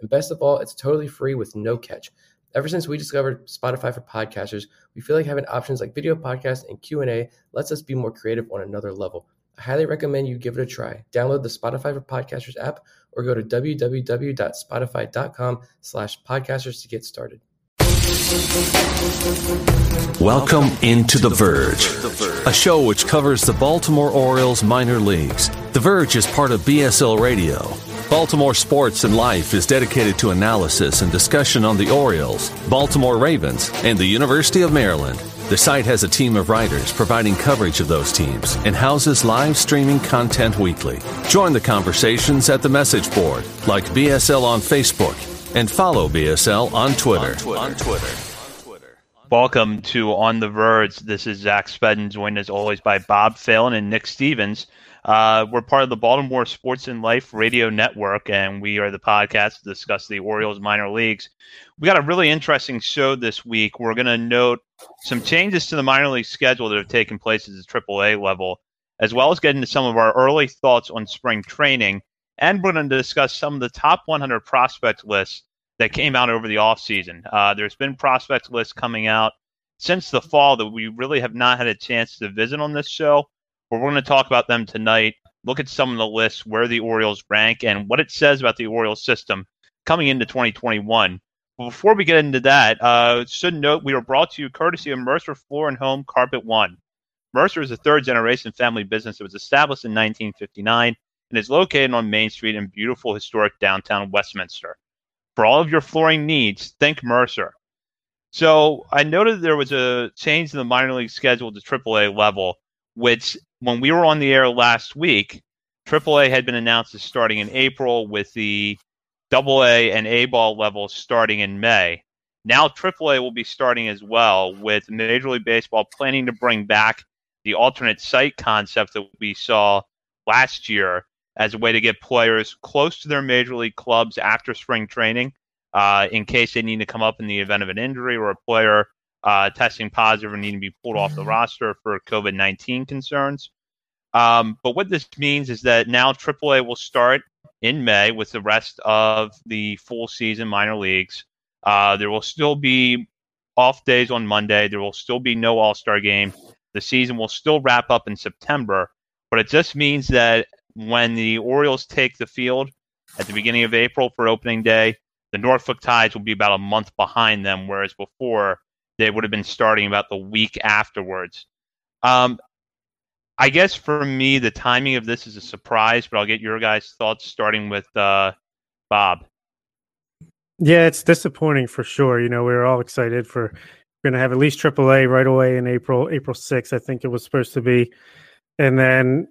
And best of all, it's totally free with no catch. Ever since we discovered Spotify for podcasters, we feel like having options like video podcasts and Q&A lets us be more creative on another level. I highly recommend you give it a try. Download the Spotify for Podcasters app or go to www.spotify.com slash podcasters to get started. Welcome into The Verge, a show which covers the Baltimore Orioles minor leagues. The Verge is part of BSL Radio. Baltimore Sports and Life is dedicated to analysis and discussion on the Orioles, Baltimore Ravens, and the University of Maryland. The site has a team of writers providing coverage of those teams and houses live streaming content weekly. Join the conversations at the message board, like BSL on Facebook, and follow BSL on Twitter. On Twitter. Welcome to On the Verge. This is Zach Spedden, joined as always by Bob Phelan and Nick Stevens. Uh, we're part of the Baltimore Sports and Life Radio Network, and we are the podcast to discuss the Orioles minor leagues. We got a really interesting show this week. We're going to note some changes to the minor league schedule that have taken place at the AAA level, as well as get into some of our early thoughts on spring training. And we're going to discuss some of the top 100 prospect lists that came out over the offseason. Uh, there's been prospect lists coming out since the fall that we really have not had a chance to visit on this show. We're going to talk about them tonight. Look at some of the lists, where the Orioles rank, and what it says about the Orioles system coming into 2021. But before we get into that, uh, should note we are brought to you courtesy of Mercer Floor and Home Carpet One. Mercer is a third generation family business that was established in 1959 and is located on Main Street in beautiful historic downtown Westminster. For all of your flooring needs, think Mercer. So I noted there was a change in the minor league schedule to AAA level, which when we were on the air last week, AAA had been announced as starting in April with the AA and A ball levels starting in May. Now AAA will be starting as well, with Major League Baseball planning to bring back the alternate site concept that we saw last year as a way to get players close to their major league clubs after spring training, uh, in case they need to come up in the event of an injury or a player uh, testing positive and needing to be pulled off the roster for COVID 19 concerns. Um, but what this means is that now AAA will start in May with the rest of the full season minor leagues. Uh, there will still be off days on Monday. There will still be no All Star game. The season will still wrap up in September, but it just means that when the Orioles take the field at the beginning of April for opening day, the Norfolk Tides will be about a month behind them, whereas before they would have been starting about the week afterwards. Um, I guess for me, the timing of this is a surprise, but I'll get your guys' thoughts starting with uh, Bob. Yeah, it's disappointing for sure. You know, we were all excited for going to have at least AAA right away in April, April 6th, I think it was supposed to be. And then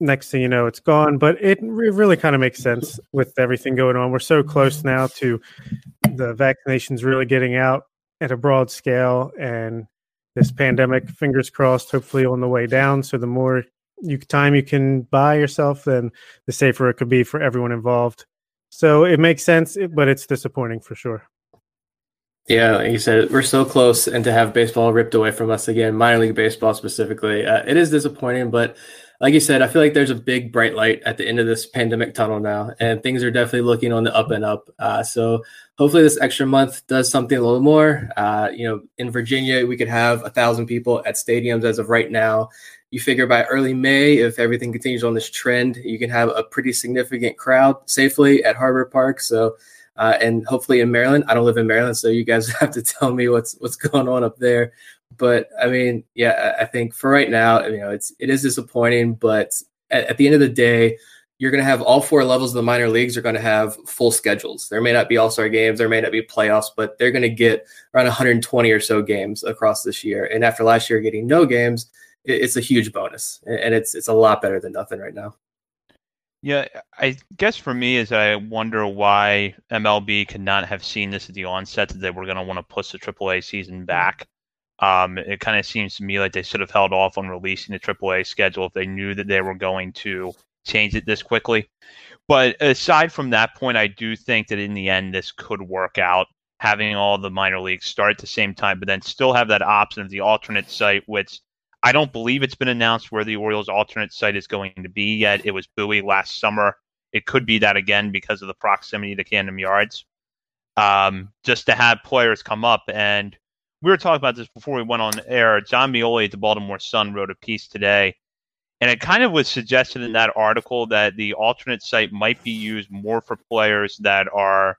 next thing you know, it's gone. But it re- really kind of makes sense with everything going on. We're so close now to the vaccinations really getting out at a broad scale and this pandemic, fingers crossed, hopefully on the way down. So the more you time you can buy yourself, then the safer it could be for everyone involved. So it makes sense, but it's disappointing for sure. Yeah, like you said, we're so close, and to have baseball ripped away from us again, minor league baseball specifically, uh, it is disappointing. But like you said, I feel like there's a big bright light at the end of this pandemic tunnel now, and things are definitely looking on the up and up. Uh, so hopefully, this extra month does something a little more. Uh, you know, in Virginia, we could have a thousand people at stadiums as of right now, you figure by early May, if everything continues on this trend, you can have a pretty significant crowd safely at Harbor Park. So, uh, and hopefully in Maryland. I don't live in Maryland, so you guys have to tell me what's what's going on up there. But I mean, yeah, I think for right now, you know, it's it is disappointing, but at, at the end of the day, you're going to have all four levels of the minor leagues are going to have full schedules. There may not be all star games, there may not be playoffs, but they're going to get around 120 or so games across this year. And after last year getting no games, it's a huge bonus, and it's it's a lot better than nothing right now. Yeah, I guess for me is I wonder why MLB could not have seen this at the onset that they were going to want to push the AAA season back. Um, it kind of seems to me like they should have held off on releasing the AAA schedule if they knew that they were going to change it this quickly. But aside from that point, I do think that in the end this could work out. Having all the minor leagues start at the same time, but then still have that option of the alternate site, which I don't believe it's been announced where the Orioles' alternate site is going to be yet. It was Bowie last summer. It could be that again because of the proximity to Camden Yards. Um, just to have players come up, and we were talking about this before we went on air. Jon Meoli at the Baltimore Sun wrote a piece today and it kind of was suggested in that article that the alternate site might be used more for players that are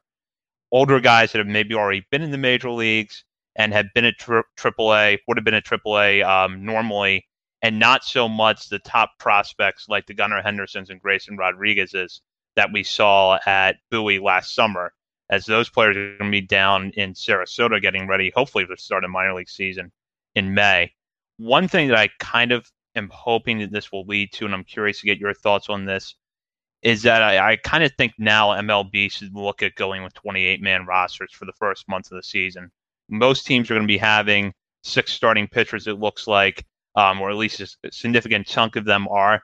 older guys that have maybe already been in the major leagues and have been at tri- AAA, would have been at AAA um, normally, and not so much the top prospects like the Gunnar Hendersons and Grayson Rodriguez's that we saw at Bowie last summer, as those players are going to be down in Sarasota getting ready, hopefully, to start a minor league season in May. One thing that I kind of am hoping that this will lead to, and I'm curious to get your thoughts on this, is that I, I kind of think now MLB should look at going with 28 man rosters for the first month of the season. Most teams are going to be having six starting pitchers, it looks like, um, or at least a significant chunk of them are.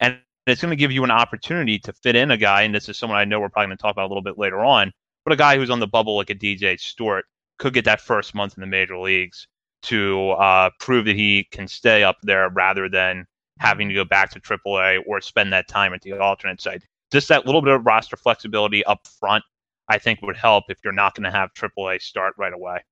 And it's going to give you an opportunity to fit in a guy, and this is someone I know we're probably going to talk about a little bit later on, but a guy who's on the bubble like a DJ Stewart could get that first month in the major leagues to uh, prove that he can stay up there rather than having to go back to AAA or spend that time at the alternate site. Just that little bit of roster flexibility up front, I think, would help if you're not going to have AAA start right away.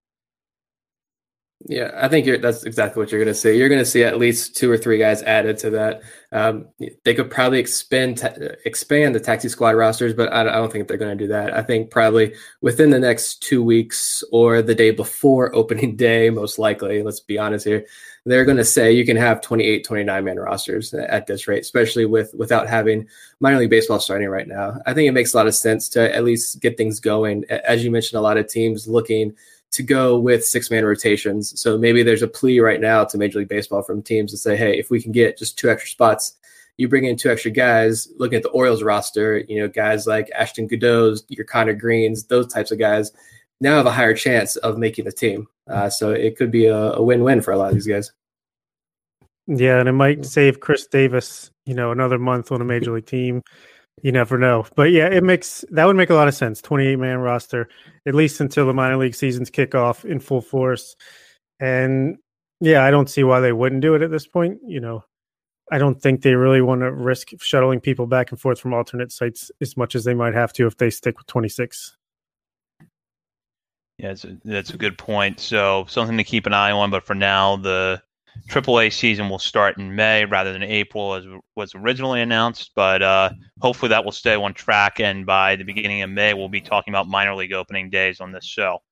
Yeah, I think that's exactly what you're going to see. You're going to see at least two or three guys added to that. Um, they could probably expand expand the taxi squad rosters, but I, don't think they're going to do that. I think probably within the next two weeks or the day before opening day, most likely. Let's be honest here, they're going to say you can have 28, 29 man rosters at this rate, especially with without having minor league baseball starting right now. I think it makes a lot of sense to at least get things going. As you mentioned, a lot of teams looking to go with six man rotations. So maybe there's a plea right now to Major League Baseball from teams to say, hey, if we can get just two extra spots, you bring in two extra guys. Looking at the Orioles roster, you know, guys like Ashton Goudeau's, your Conner Greenes, those types of guys now have a higher chance of making the team. Uh, so it could be a, a win win for a lot of these guys. Yeah, and it might save Chris Davis, you know, another month on a major league team. You never know. But yeah, it makes that would make a lot of sense. 28 man roster, at least until the minor league seasons kick off in full force. And yeah, I don't see why they wouldn't do it at this point. You know, I don't think they really want to risk shuttling people back and forth from alternate sites as much as they might have to if they stick with 26. Yeah, that's a, that's a good point. So something to keep an eye on. But for now, the AAA season will start in May rather than April as was originally announced, but uh, hopefully that will stay on track. And by the beginning of May, we'll be talking about minor league opening days on this show.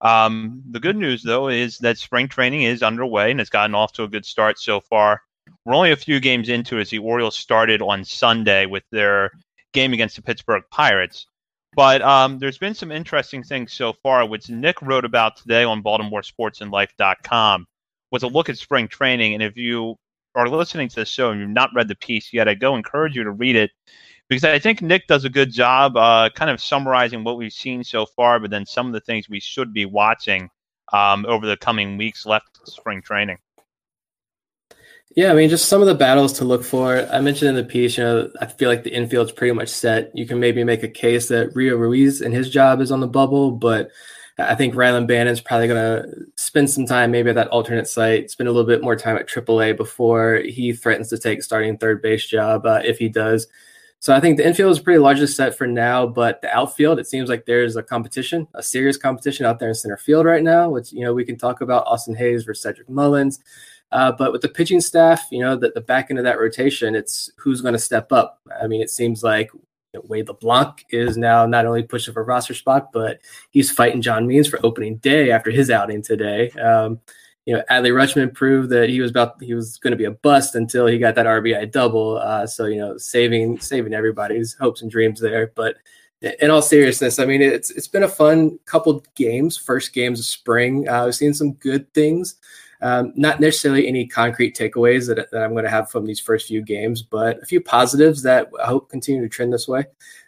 Um, the good news, though, is that spring training is underway and it's gotten off to a good start so far. We're only a few games into it as the Orioles started on Sunday with their game against the Pittsburgh Pirates. But um, there's been some interesting things so far, which Nick wrote about today on BaltimoreSportsAndLife.com was a look at spring training. And if you are listening to the show and you've not read the piece yet, I go encourage you to read it because I think Nick does a good job uh, kind of summarizing what we've seen so far, but then some of the things we should be watching um, over the coming weeks left spring training. Yeah, I mean, just some of the battles to look for. I mentioned in the piece, you know, I feel like the infield's pretty much set. You can maybe make a case that Rio Ruiz and his job is on the bubble, but I think Rylan Bannon's probably going to spend some time maybe at that alternate site, spend a little bit more time at AAA before he threatens to take starting third base job uh, if he does. So I think the infield is pretty largely set for now, but the outfield, it seems like there's a competition, a serious competition out there in center field right now, which, you know, we can talk about Austin Hays versus Cedric Mullins. Uh, but with the pitching staff, you know, the, the back end of that rotation, it's who's going to step up. I mean, it seems like Wade LeBlanc is now not only pushing for roster spot, but he's fighting John Means for opening day after his outing today. Um, you know, Adley Rutschman proved that he was about he was going to be a bust until he got that RBI double. Uh, so you know, saving saving everybody's hopes and dreams there. But in all seriousness, I mean, it's it's been a fun couple games, first games of spring. Uh, we've seen some good things. Um, not necessarily any concrete takeaways that, that I'm going to have from these first few games, but a few positives that I hope continue to trend this way.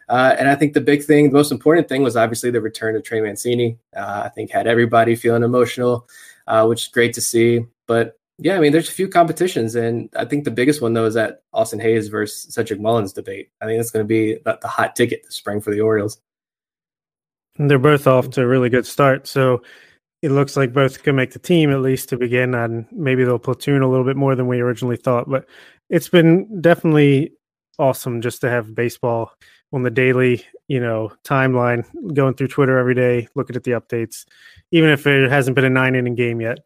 Uh, and I think the big thing, the most important thing was obviously the return of Trey Mancini. Uh, I think had everybody feeling emotional, uh, which is great to see. But yeah, I mean, there's a few competitions, and I think the biggest one though is that Austin Hays versus Cedric Mullins debate. I think that's going to be the, the hot ticket this spring for the Orioles. And they're both off to a really good start. So it looks like both can make the team at least to begin, and maybe they'll platoon a little bit more than we originally thought. But it's been definitely awesome just to have baseball on the daily, you know, timeline, going through Twitter every day, looking at the updates, even if it hasn't been a nine inning game yet,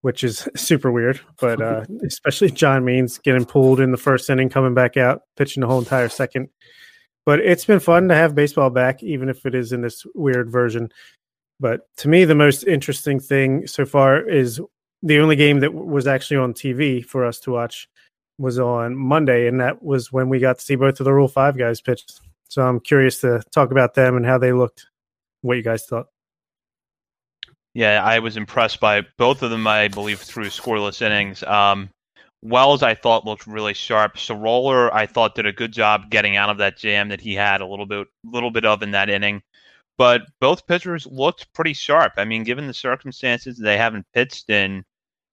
which is super weird. But uh, especially John Means getting pulled in the first inning, coming back out, pitching the whole entire second. But it's been fun to have baseball back, even if it is in this weird version. But to me, the most interesting thing so far is the only game that was actually on TV for us to watch was on Monday, and that was when we got to see both of the Rule Five guys pitch. So I'm curious to talk about them and how they looked. What you guys thought? Yeah, I was impressed by both of them. I believe through scoreless innings. Um, Wells, I thought looked really sharp. Sceroler, I thought did a good job getting out of that jam that he had a little bit, little bit of in that inning but both pitchers looked pretty sharp. I mean, given the circumstances, they haven't pitched in,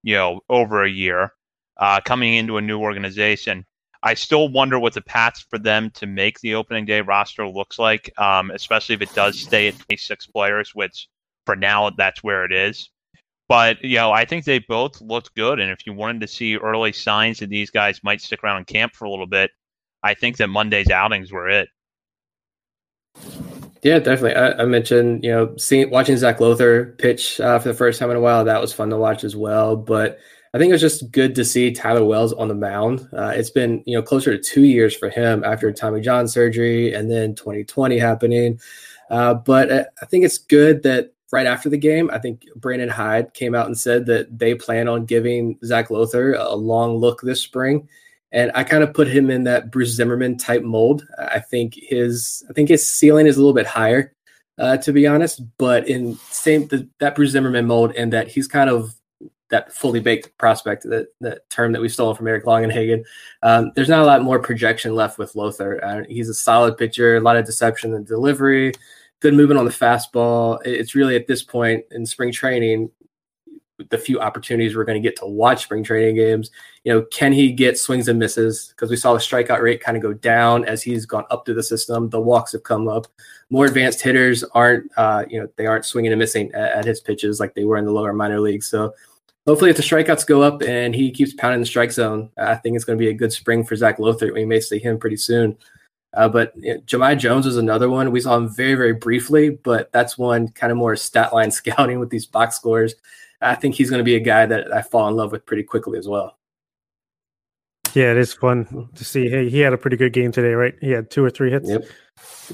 you know, over a year, uh, coming into a new organization. I still wonder what the path for them to make the opening day roster looks like, um, especially if it does stay at 26 players, which for now that's where it is. But you know, I think they both looked good, and if you wanted to see early signs that these guys might stick around in camp for a little bit, I think that Monday's outings were it. Yeah, definitely. I, I, mentioned, you know, seeing watching Zach Lowther pitch uh, for the first time in a while. That was fun to watch as well. But I think it was just good to see Tyler Wells on the mound. Uh, it's been, you know, closer to two years for him after Tommy John surgery and then 2020 happening. Uh, but uh, I think it's good that right after the game, I think Brandon Hyde came out and said that they plan on giving Zach Lowther a long look this spring and I kind of put him in that Bruce Zimmermann type mold. I think his I think his ceiling is a little bit higher, uh, to be honest. But in same the, that Bruce Zimmermann mold, and that he's kind of that fully baked prospect, that that term that we stole from Eric Longenhagen. Um, there's not a lot more projection left with Lowther. Uh, he's a solid pitcher, a lot of deception and delivery, good movement on the fastball. It's really at this point in spring training, the few opportunities we're going to get to watch spring training games, you know, can he get swings and misses? Because we saw the strikeout rate kind of go down as he's gone up through the system. The walks have come up. More advanced hitters aren't, uh, you know, they aren't swinging and missing at, at, his pitches like they were in the lower minor leagues. So hopefully, if the strikeouts go up and he keeps pounding the strike zone, I think it's going to be a good spring for Zach Lowther. We may see him pretty soon. Uh, but you know, Jahmai Jones is another one. We saw him very, very briefly, but that's one kind of more stat line scouting with these box scores. I think he's going to be a guy that I fall in love with pretty quickly as well. Yeah, it is fun to see. Hey, he had a pretty good game today, right? He had two or three hits. Yep.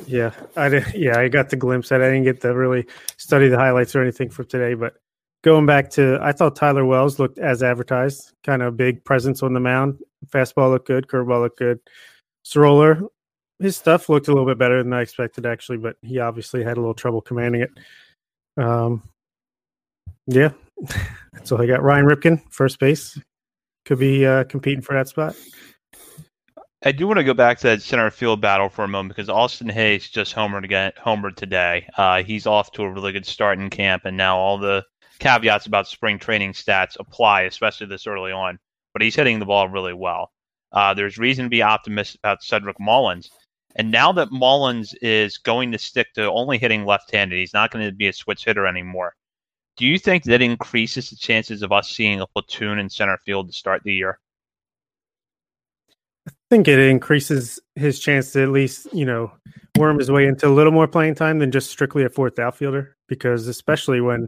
Yeah, I did. Yeah, I got the glimpse. That I didn't get to really study the highlights or anything from today, but going back to, I thought Tyler Wells looked as advertised. Kind of big presence on the mound. Fastball looked good. Curveball looked good. Sceroler, his stuff looked a little bit better than I expected actually, but he obviously had a little trouble commanding it. Um, yeah, all I got. Ryan Ripken, first base, could be uh, competing for that spot. I do want to go back to that center field battle for a moment because Austin Hays just homered again, homered today. Uh, he's off to a really good start in camp, and now all the caveats about spring training stats apply, especially this early on. But he's hitting the ball really well. Uh, there's reason to be optimistic about Cedric Mullins. And now that Mullins is going to stick to only hitting left-handed, he's not going to be a switch hitter anymore. Do you think that increases the chances of us seeing a platoon in center field to start the year? I think it increases his chance to at least, you know, worm his way into a little more playing time than just strictly a fourth outfielder. Because especially when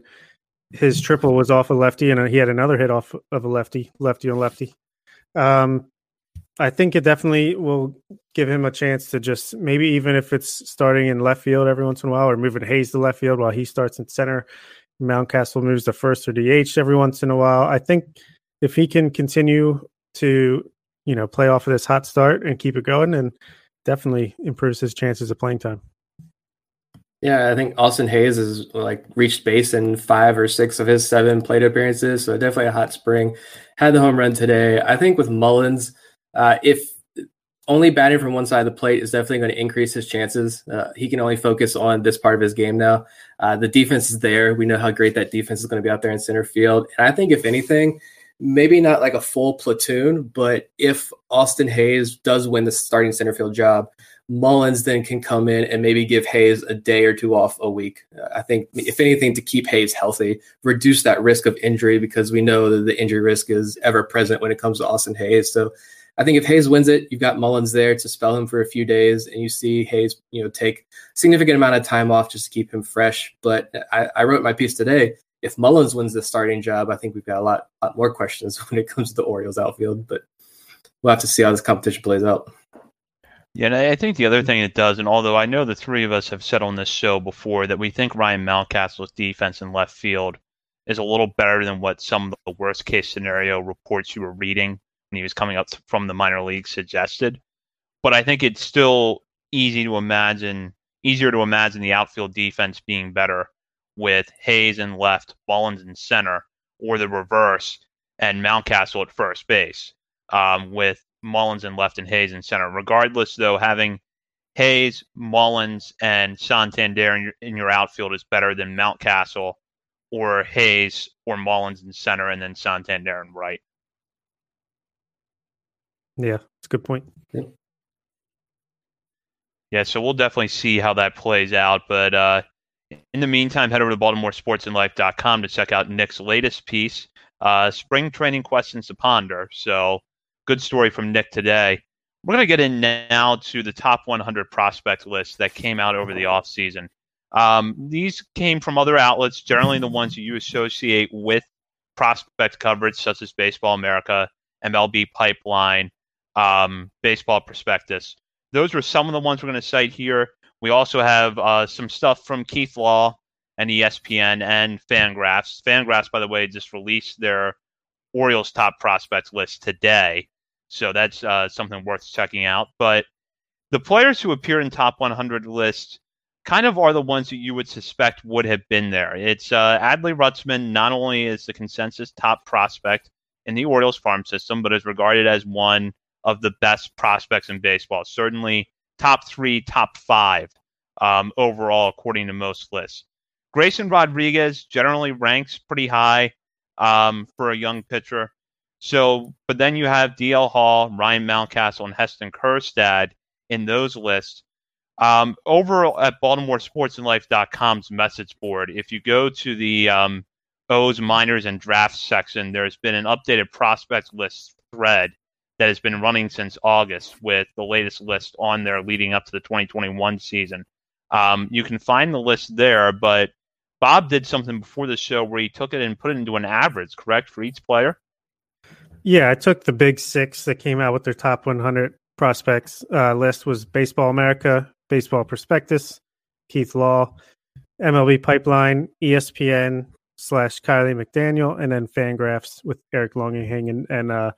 his triple was off a lefty, and he had another hit off of a lefty, lefty on lefty. Um, I think it definitely will give him a chance to just maybe even if it's starting in left field every once in a while, or moving Hays to left field while he starts in center. Mountcastle moves to first or DH every once in a while. I think if he can continue to you know play off of this hot start and keep it going, and definitely improves his chances of playing time. Yeah, I think Austin Hays has like reached base in five or six of his seven plate appearances, so definitely a hot spring. Had the home run today. I think with Mullins, uh, if only batting from one side of the plate is definitely going to increase his chances. Uh, he can only focus on this part of his game now. Uh, the defense is there. We know how great that defense is going to be out there in center field. And I think if anything, maybe not like a full platoon, but if Austin Hays does win the starting center field job, Mullins then can come in and maybe give Hays a day or two off a week. I think, if anything, to keep Hays healthy, reduce that risk of injury because we know that the injury risk is ever present when it comes to Austin Hays. So I think if Hays wins it, you've got Mullins there to spell him for a few days, and you see Hays, you know, take significant amount of time off just to keep him fresh. But I, I wrote my piece today. If Mullins wins the starting job, I think we've got a lot, lot more questions when it comes to the Orioles outfield. But we'll have to see how this competition plays out. Yeah, and I think the other thing it does, and although I know the three of us have said on this show before that we think Ryan Mountcastle's defense in left field is a little better than what some of the worst case scenario reports you were reading he was coming up from the minor league suggested. But I think it's still easy to imagine, easier to imagine the outfield defense being better with Hays in left, Mullins in center, or the reverse, and Mountcastle at first base, um, with Mullins in left and Hays in center. Regardless, though, having Hays, Mullins, and Santander in your, in your outfield is better than Mountcastle or Hays or Mullins in center and then Santander in right. Yeah, it's a good point. Yeah. yeah, so we'll definitely see how that plays out. But uh, in the meantime, head over to BaltimoreSportsAndLife.com to check out Nick's latest piece, uh, Spring Training Questions to Ponder. So good story from Nick today. We're going to get in now to the top 100 prospect list that came out over the offseason. Um, these came from other outlets, generally the ones that you associate with prospect coverage, such as Baseball America, MLB Pipeline, um, Baseball Prospectus. Those were some of the ones we're going to cite here. We also have uh, some stuff from Keith Law and ESPN and Fangraphs. Fangraphs, by the way, just released their Orioles top prospects list today. So that's uh, something worth checking out. But the players who appear in top 100 lists kind of are the ones that you would suspect would have been there. It's uh, Adley Rutschman not only is the consensus top prospect in the Orioles farm system, but is regarded as one of the best prospects in baseball. Certainly top three, top five um, overall, according to most lists. Grayson Rodriguez generally ranks pretty high um, for a young pitcher. So, but then you have DL Hall, Ryan Mountcastle, and Heston Kjerstad in those lists. Um, over at BaltimoreSportsAndLife.com's message board, if you go to the um, O's, minors, and drafts section, there's been an updated prospect list thread that has been running since August with the latest list on there leading up to the 2021 season. Um, you can find the list there, but Bob did something before the show where he took it and put it into an average, correct, for each player? Yeah, I took the big six that came out with their top 100 prospects uh, list was Baseball America, Baseball Prospectus, Keith Law, MLB Pipeline, ESPN slash Kiley McDaniel, and then Fangraphs with Eric Longenhagen and, and uh,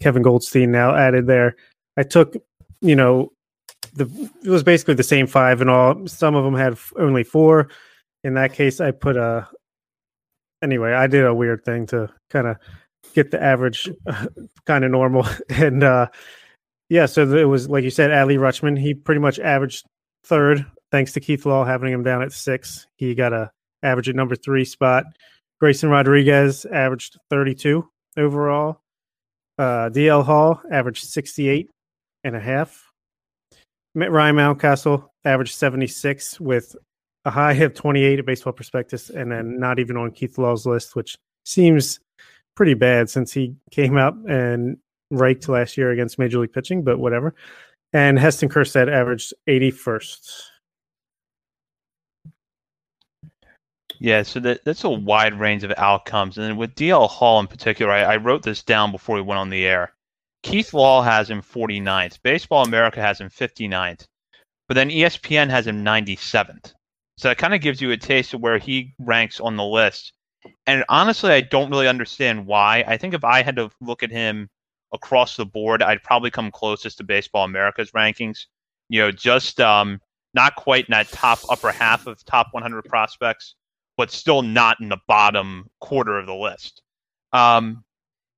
Kevin Goldstein now added there. I took, you know, the it was basically the same five and all. Some of them had only four. In that case, I put a. Anyway, I did a weird thing to kind of get the average uh, kind of normal. And uh, yeah, so it was like you said, Adley Rutschman. He pretty much averaged third, thanks to Keith Law having him down at six. He got a average at number three spot. Grayson Rodriguez averaged 32 overall. Uh, DL Hall averaged 68 and a half. Ryan Mountcastle averaged 76 with a high of 28 at Baseball Prospectus, and then not even on Keith Law's list, which seems pretty bad since he came up and raked last year against Major League Pitching, but whatever. And Heston Kjerstad averaged 81st. Yeah, so that, that's a wide range of outcomes. And with DL Hall in particular, I, I wrote this down before we went on the air. Keith Law has him 49th. Baseball America has him 59th. But then ESPN has him 97th. So that kind of gives you a taste of where he ranks on the list. And honestly, I don't really understand why. I think if I had to look at him across the board, I'd probably come closest to Baseball America's rankings. You know, just um, not quite in that top upper half of top 100 prospects, but still not in the bottom quarter of the list. Um,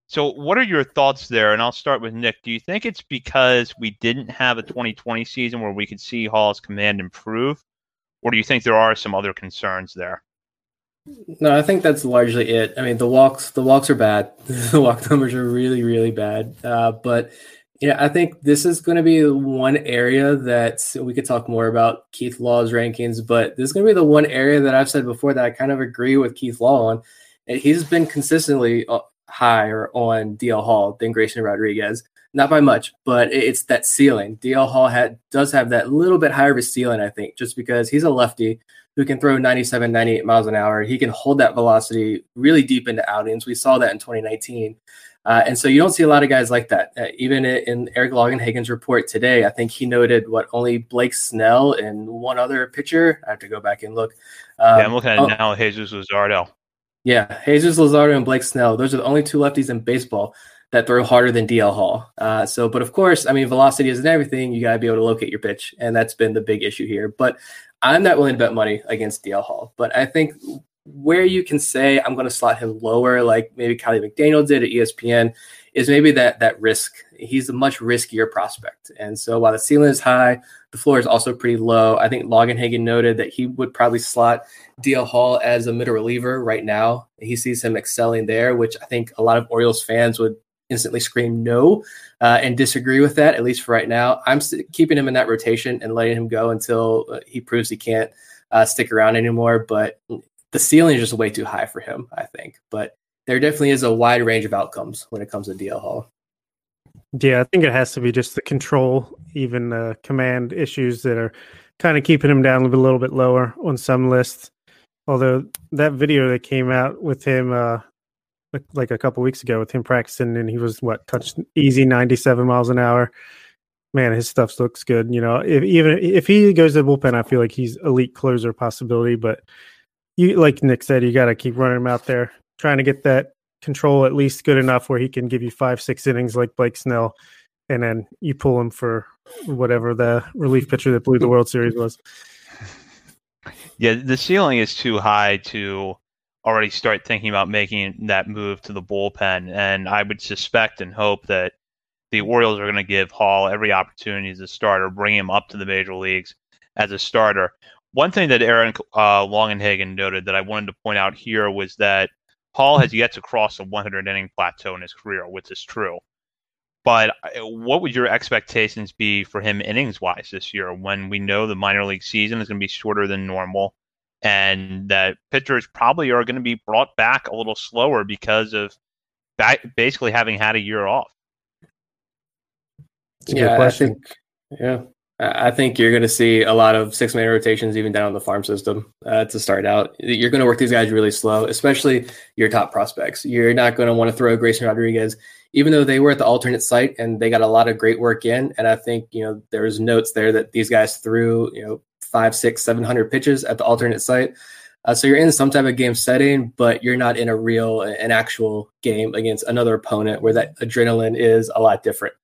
so, what are your thoughts there? And I'll start with Nick. Do you think it's because we didn't have a 2020 season where we could see Hall's command improve, or do you think there are some other concerns there? No, I think that's largely it. I mean, the walks the walks are bad. the walk numbers are really really bad. Uh, but yeah, I think this is going to be one area that we could talk more about Keith Law's rankings. But this is going to be the one area that I've said before that I kind of agree with Keith Law on. He's been consistently uh, higher on DL Hall than Grayson Rodriguez. Not by much, but it's that ceiling. DL Hall had does have that little bit higher of a ceiling, I think, just because he's a lefty who can throw 97, 98 miles an hour. He can hold that velocity really deep into outings. We saw that in 2019. Uh, and so you don't see a lot of guys like that. Uh, even in Eric Longenhagen's report today, I think he noted what only Blake Snell and one other pitcher. I have to go back and look. Um, yeah, I'm looking at oh, now Jesus Luzardo. Yeah, Jesus Luzardo and Blake Snell. Those are the only two lefties in baseball that throw harder than DL Hall. Uh, so, but of course, I mean, velocity isn't everything. You got to be able to locate your pitch, and that's been the big issue here. But I'm not willing to bet money against DL Hall, but I think where you can say I'm going to slot him lower, like maybe Kiley McDaniel did at ESPN, is maybe that that risk. He's a much riskier prospect, and so while the ceiling is high, the floor is also pretty low. I think Longenhagen noted that he would probably slot DL Hall as a middle reliever right now. He sees him excelling there, which I think a lot of Orioles fans would instantly scream no uh, and disagree with that, at least for right now. I'm st- keeping him in that rotation and letting him go until uh, he proves he can't uh, stick around anymore. But the ceiling is just way too high for him, I think. But there definitely is a wide range of outcomes when it comes to DL Hall. Yeah, I think it has to be just the control, even the command issues that are kind of keeping him down a little bit lower on some lists. Although that video that came out with him uh, like a couple weeks ago with him practicing and he was what touched easy 97 miles an hour man his stuff looks good you know if, even if he goes to the bullpen i feel like he's elite closer possibility but you like nick said you got to keep running him out there trying to get that control at least good enough where he can give you five six innings like blake snell and then you pull him for whatever the relief pitcher that blew the world series was yeah the ceiling is too high to already start thinking about making that move to the bullpen. And I would suspect and hope that the Orioles are going to give Hall every opportunity as a starter, bring him up to the major leagues as a starter. One thing that Aaron uh, Longenhagen noted that I wanted to point out here was that Paul has yet to cross a 100 inning plateau in his career, which is true. But uh, what would your expectations be for him innings wise this year when we know the minor league season is going to be shorter than normal? and that pitchers probably are going to be brought back a little slower because of basically having had a year off. yeah, I think. Yeah, I think you're going to see a lot of six man rotations even down in the farm system uh, to start out. You're going to work these guys really slow, especially your top prospects. You're not going to want to throw Grayson Rodriguez, even though they were at the alternate site and they got a lot of great work in. And I think you know there's notes there that these guys threw you know five, six, seven hundred pitches at the alternate site. Uh, so you're in some type of game setting, but you're not in a real, an actual game against another opponent where that adrenaline is a lot different.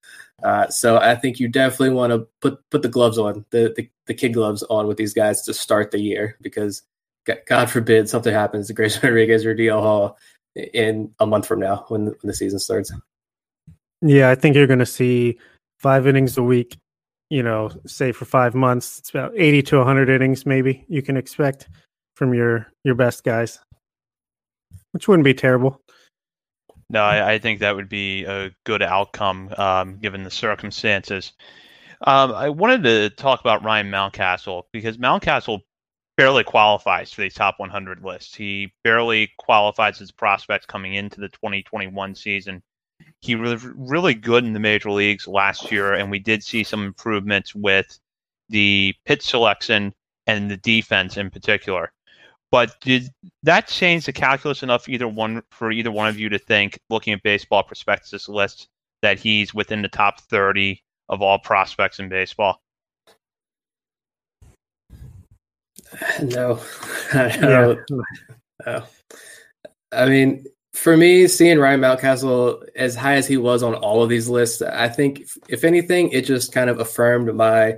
Uh, so I think you definitely want to put put the gloves on, the, the, the kid gloves on with these guys to start the year because God forbid something happens to Grayson Rodriguez or DL Hall in a month from now when, when the season starts. Yeah, I think you're going to see five innings a week you know, say for five months, it's about 80 to 100 innings, maybe you can expect from your your best guys, which wouldn't be terrible. No, I, I think that would be a good outcome um, given the circumstances. Um, I wanted to talk about Ryan Mountcastle because Mountcastle barely qualifies for the top 100 list. He barely qualifies as prospects coming into the 2021 season. He was really good in the major leagues last year, and we did see some improvements with the pitch selection and the defense in particular. But did that change the calculus enough either one for either one of you to think, looking at baseball prospectus list, that he's within the top thirty of all prospects in baseball? No, yeah. no. Oh. I mean, for me, seeing Ryan Mountcastle as high as he was on all of these lists, I think if anything, it just kind of affirmed my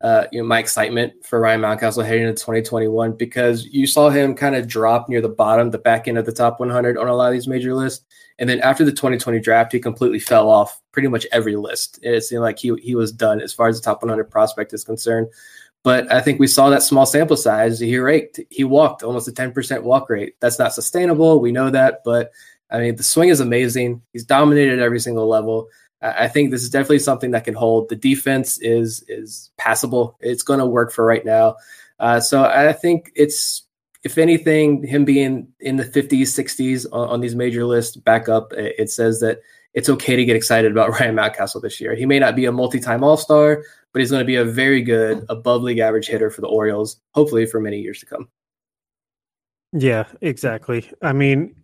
uh, you know my excitement for Ryan Mountcastle heading into 2021 because you saw him kind of drop near the bottom, the back end of the top 100 on a lot of these major lists, and then after the 2020 draft, he completely fell off pretty much every list. It seemed like he he was done as far as the top 100 prospect is concerned. But I think we saw that small sample size. He raked, he walked almost a 10% walk rate. That's not sustainable. We know that. But I mean, the swing is amazing. He's dominated every single level. I think this is definitely something that can hold. The defense is is passable. It's going to work for right now. Uh, so I think it's, if anything, him being in the 50s, 60s on, on these major lists back up, it, it says that it's okay to get excited about Ryan Mountcastle this year. He may not be a multi-time All-Star, but he's going to be a very good above league average hitter for the Orioles, hopefully for many years to come. Yeah, exactly. I mean,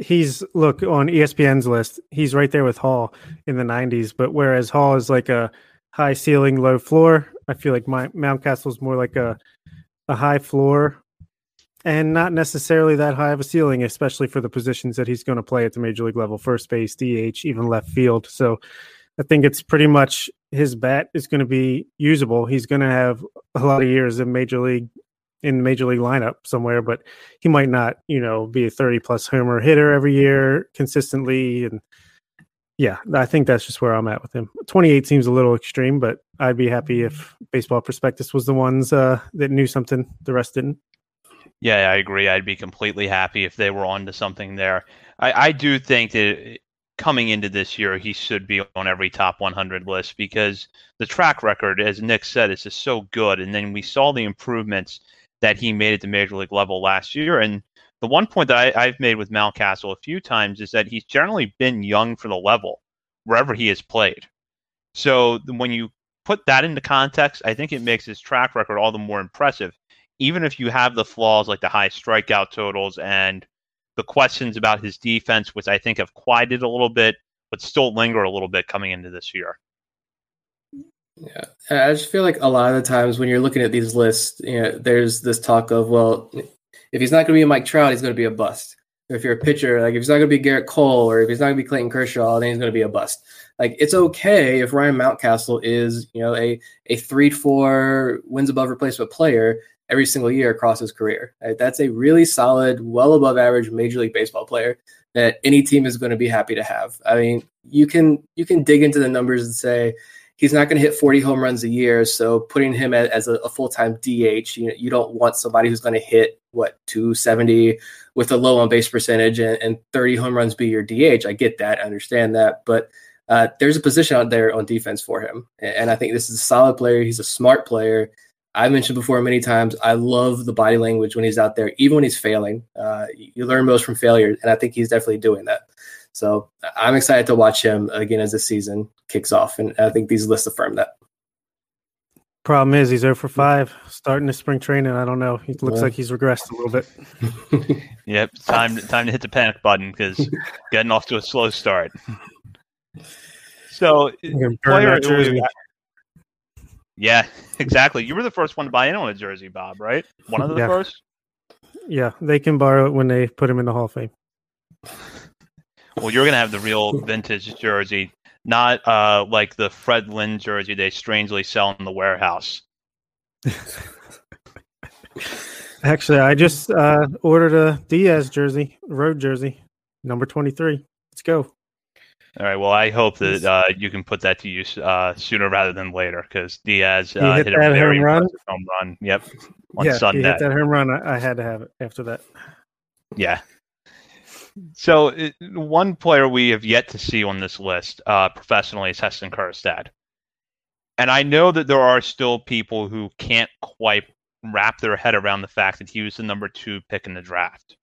he's look on ESPN's list, he's right there with Hall in the 90s, but whereas Hall is like a high ceiling, low floor, I feel like my is more like a a high floor and not necessarily that high of a ceiling, especially for the positions that he's going to play at the major league level, first base, DH, even left field. So I think it's pretty much his bat is going to be usable. He's going to have a lot of years in major league in the major league lineup somewhere, but he might not, you know, be a 30 plus homer hitter every year consistently. And yeah, I think that's just where I'm at with him. 28 seems a little extreme, but I'd be happy if Baseball Prospectus was the ones uh, that knew something the rest didn't. Yeah, I agree. I'd be completely happy if they were onto something there. I, I do think that coming into this year, he should be on every top 100 list because the track record, as Nick said, is just so good. And then we saw the improvements that he made at the major league level last year. And the one point that I, have made with Mountcastle a few times is that he's generally been young for the level wherever he has played. So when you put that into context, I think it makes his track record all the more impressive. Even if you have the flaws like the high strikeout totals and the questions about his defense, which I think have quieted a little bit, but still linger a little bit coming into this year. Yeah, I just feel like a lot of the times when you're looking at these lists, you know, there's this talk of, well, if he's not going to be a Mike Trout, he's going to be a bust. Or if you're a pitcher, like if he's not going to be Gerrit Cole or if he's not going to be Clayton Kershaw, then he's going to be a bust. Like it's okay if Ryan Mountcastle is, you know, a a three four wins above replacement player every single year across his career. Right? That's a really solid, well above average Major League Baseball player that any team is going to be happy to have. I mean, you can you can dig into the numbers and say he's not going to hit 40 home runs a year, so putting him as a, a full time DH, you you don't want somebody who's going to hit what 270 with a low on base percentage and, and 30 home runs be your DH. I get that, I understand that, but uh, there's a position out there on defense for him, and I think this is a solid player. He's a smart player I mentioned before many times, I love the body language when he's out there, even when he's failing. Uh, you learn most from failure, and I think he's definitely doing that. So I'm excited to watch him again as the season kicks off, and I think these lists affirm that. Problem is, he's 0 for 5 starting the spring training. I don't know. He looks yeah. like he's regressed a little bit. yep, time time to hit the panic button because getting off to a slow start. So, player, yeah, exactly. You were the first one to buy in on a jersey, Bob, right? One of the yeah. first? Yeah, they can borrow it when they put him in the Hall of Fame. Well, you're going to have the real vintage jersey, not uh, like the Fred Lynn jersey they strangely sell in the warehouse. Actually, I just uh, ordered a Diaz jersey, road jersey, number 23. Let's go. All right. Well, I hope that uh, you can put that to use uh, sooner rather than later because Diaz uh, hit, hit a very home run. home run. Yep. On yeah, Sunday. he hit that home run. I, I, had to have it after that. Yeah. So it, one player we have yet to see on this list uh, professionally is Heston Kjerstad, and I know that there are still people who can't quite wrap their head around the fact that he was the number two pick in the draft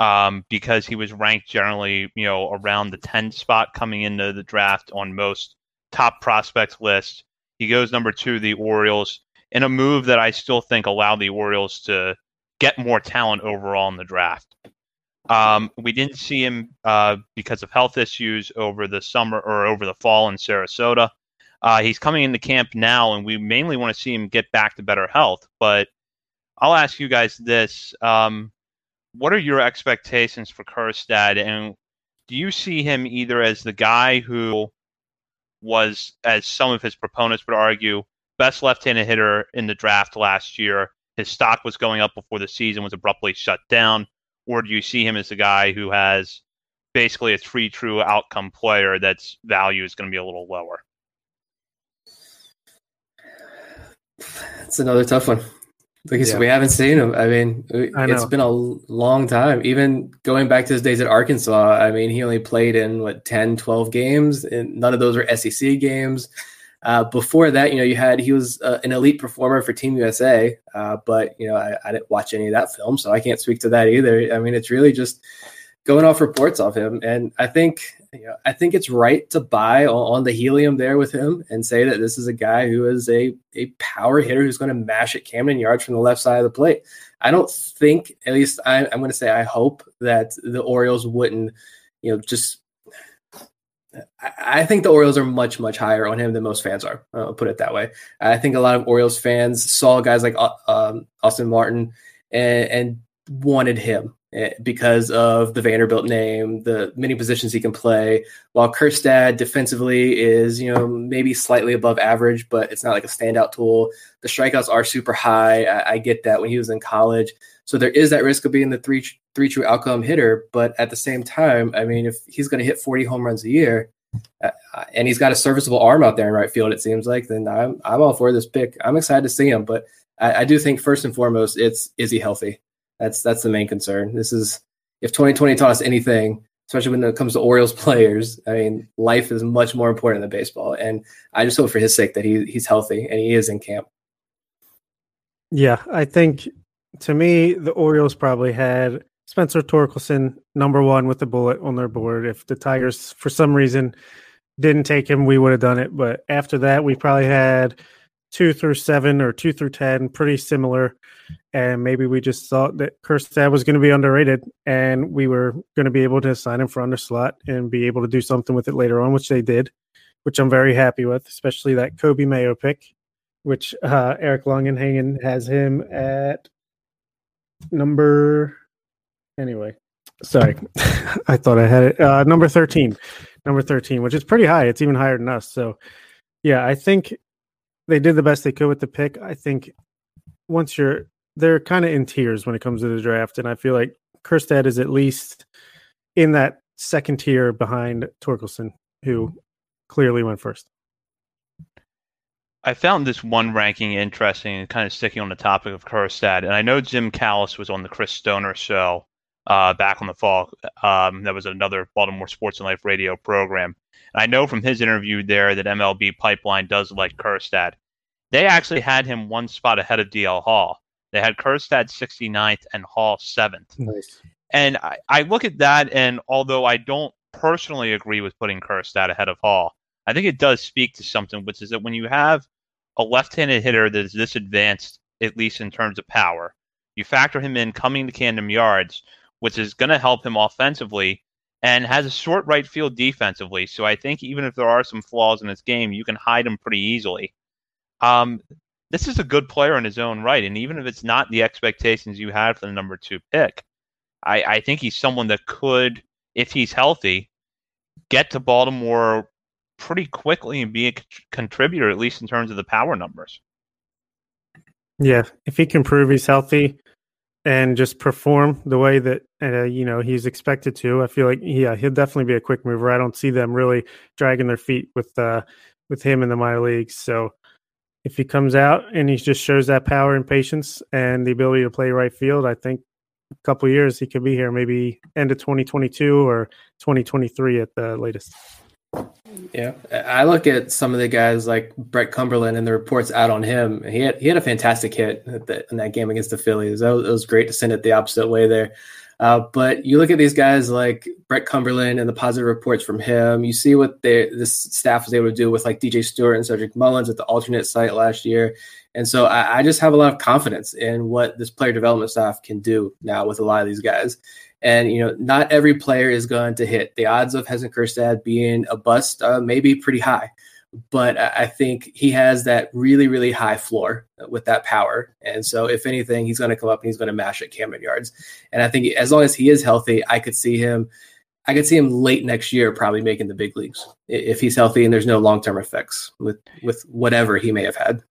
um, because he was ranked generally, you know, around the 10 spot coming into the draft on most top prospects lists. He goes number two, the Orioles, in a move that I still think allowed the Orioles to get more talent overall in the draft. Um, we didn't see him uh, because of health issues over the summer or over the fall in Sarasota. Uh, he's coming into camp now, and we mainly want to see him get back to better health. But I'll ask you guys this: um, What are your expectations for Kjerstad, and do you see him either as the guy who was, as some of his proponents would argue, best left-handed hitter in the draft last year? His stock was going up before the season was abruptly shut down or do you see him as a guy who has basically a three true outcome player that's value is going to be a little lower? It's another tough one. Like yeah. we haven't seen him. I mean, I it's been a long time. Even going back to his days at Arkansas, I mean, he only played in what 10, 12 games, and none of those were SEC games. Uh, before that, you know, you had he was uh, an elite performer for Team USA, uh, but you know, I, I, didn't watch any of that film, so I can't speak to that either. I mean, it's really just going off reports of him, and I think you know, I think it's right to buy on the helium there with him and say that this is a guy who is a a power hitter who's going to mash at Camden Yards from the left side of the plate. I don't think, at least I, I'm going to say, I hope that the Orioles wouldn't, you know, just I think the Orioles are much, much higher on him than most fans are. I'll put it that way. I think a lot of Orioles fans saw guys like uh, um, Austin Martin and, and, wanted him eh, because of the Vanderbilt name, the many positions he can play. While Kjerstad defensively is, you know, maybe slightly above average, but it's not like a standout tool. The strikeouts are super high. I, I get that when he was in college. So there is that risk of being the three three true outcome hitter. But at the same time, I mean, if he's going to hit 40 home runs a year, uh, and he's got a serviceable arm out there in right field, it seems like, then I'm I'm all for this pick. I'm excited to see him, but I, I do think first and foremost, it's is he healthy? That's that's the main concern. This is if 2020 taught us anything, especially when it comes to Orioles players. I mean, life is much more important than baseball, and I just hope for his sake that he he's healthy and he is in camp. Yeah, I think to me, the Orioles probably had Spencer Torkelson number one with the bullet on their board. If the Tigers, for some reason, didn't take him, we would have done it. But after that, we probably had two through seven or two through ten, pretty similar. And maybe we just thought that Kjerstad was going to be underrated, and we were going to be able to sign him for under slot and be able to do something with it later on, which they did, which I'm very happy with, especially that Coby Mayo pick, which uh, Eric Longenhagen has him at number anyway sorry. I thought i had it uh, number 13 number 13 which is pretty high. It's even higher than us. So yeah i think they did the best they could with the pick i think once you're they're kind of in tiers when it comes to the draft and i feel like Kjerstad is at least in that second tier behind Torkelson who clearly went first I found this one ranking interesting and kind of sticking on the topic of Kjerstad. And I know Jim Callis was on the Chris Stoner show uh, back on the fall. Um, that was another Baltimore Sports and Life radio program. And I know from his interview there that MLB Pipeline does like Kjerstad. They actually had him one spot ahead of DL Hall. They had Kjerstad 69th and Hall 7th. Nice. And I, I look at that, and although I don't personally agree with putting Kjerstad ahead of Hall, I think it does speak to something, which is that when you have a left-handed hitter that is this advanced, at least in terms of power, you factor him in coming to Camden Yards, which is going to help him offensively, and has a short right field defensively. So I think even if there are some flaws in his game, you can hide him pretty easily. Um, this is a good player in his own right, and even if it's not the expectations you had for the number two pick, I, I think he's someone that could, if he's healthy, get to Baltimore pretty quickly and be a contributor, at least in terms of the power numbers. Yeah, if he can prove he's healthy and just perform the way that uh, you know he's expected to, I feel like yeah he'll definitely be a quick mover. I don't see them really dragging their feet with uh, with him in the minor leagues. So if he comes out and he just shows that power and patience and the ability to play right field, I think a couple years he could be here, maybe end of 2022 or 2023 at the latest. Yeah, I look at some of the guys like Brett Cumberland and the reports out on him. He had he had a fantastic hit in that game against the Phillies. That was, it was great to send it the opposite way there. Uh, but you look at these guys like Brett Cumberland and the positive reports from him. You see what they, this staff was able to do with like DJ Stewart and Cedric Mullins at the alternate site last year. And so I, I, just have a lot of confidence in what this player development staff can do now with a lot of these guys. And you know, not every player is going to hit. The odds of Heston Kjerstad being a bust uh, may be pretty high, but I think he has that really, really high floor with that power. And so, if anything, he's going to come up and he's going to mash at Camden Yards. And I think as long as he is healthy, I could see him. I could see him late next year, probably making the big leagues if he's healthy and there's no long term effects with with whatever he may have had.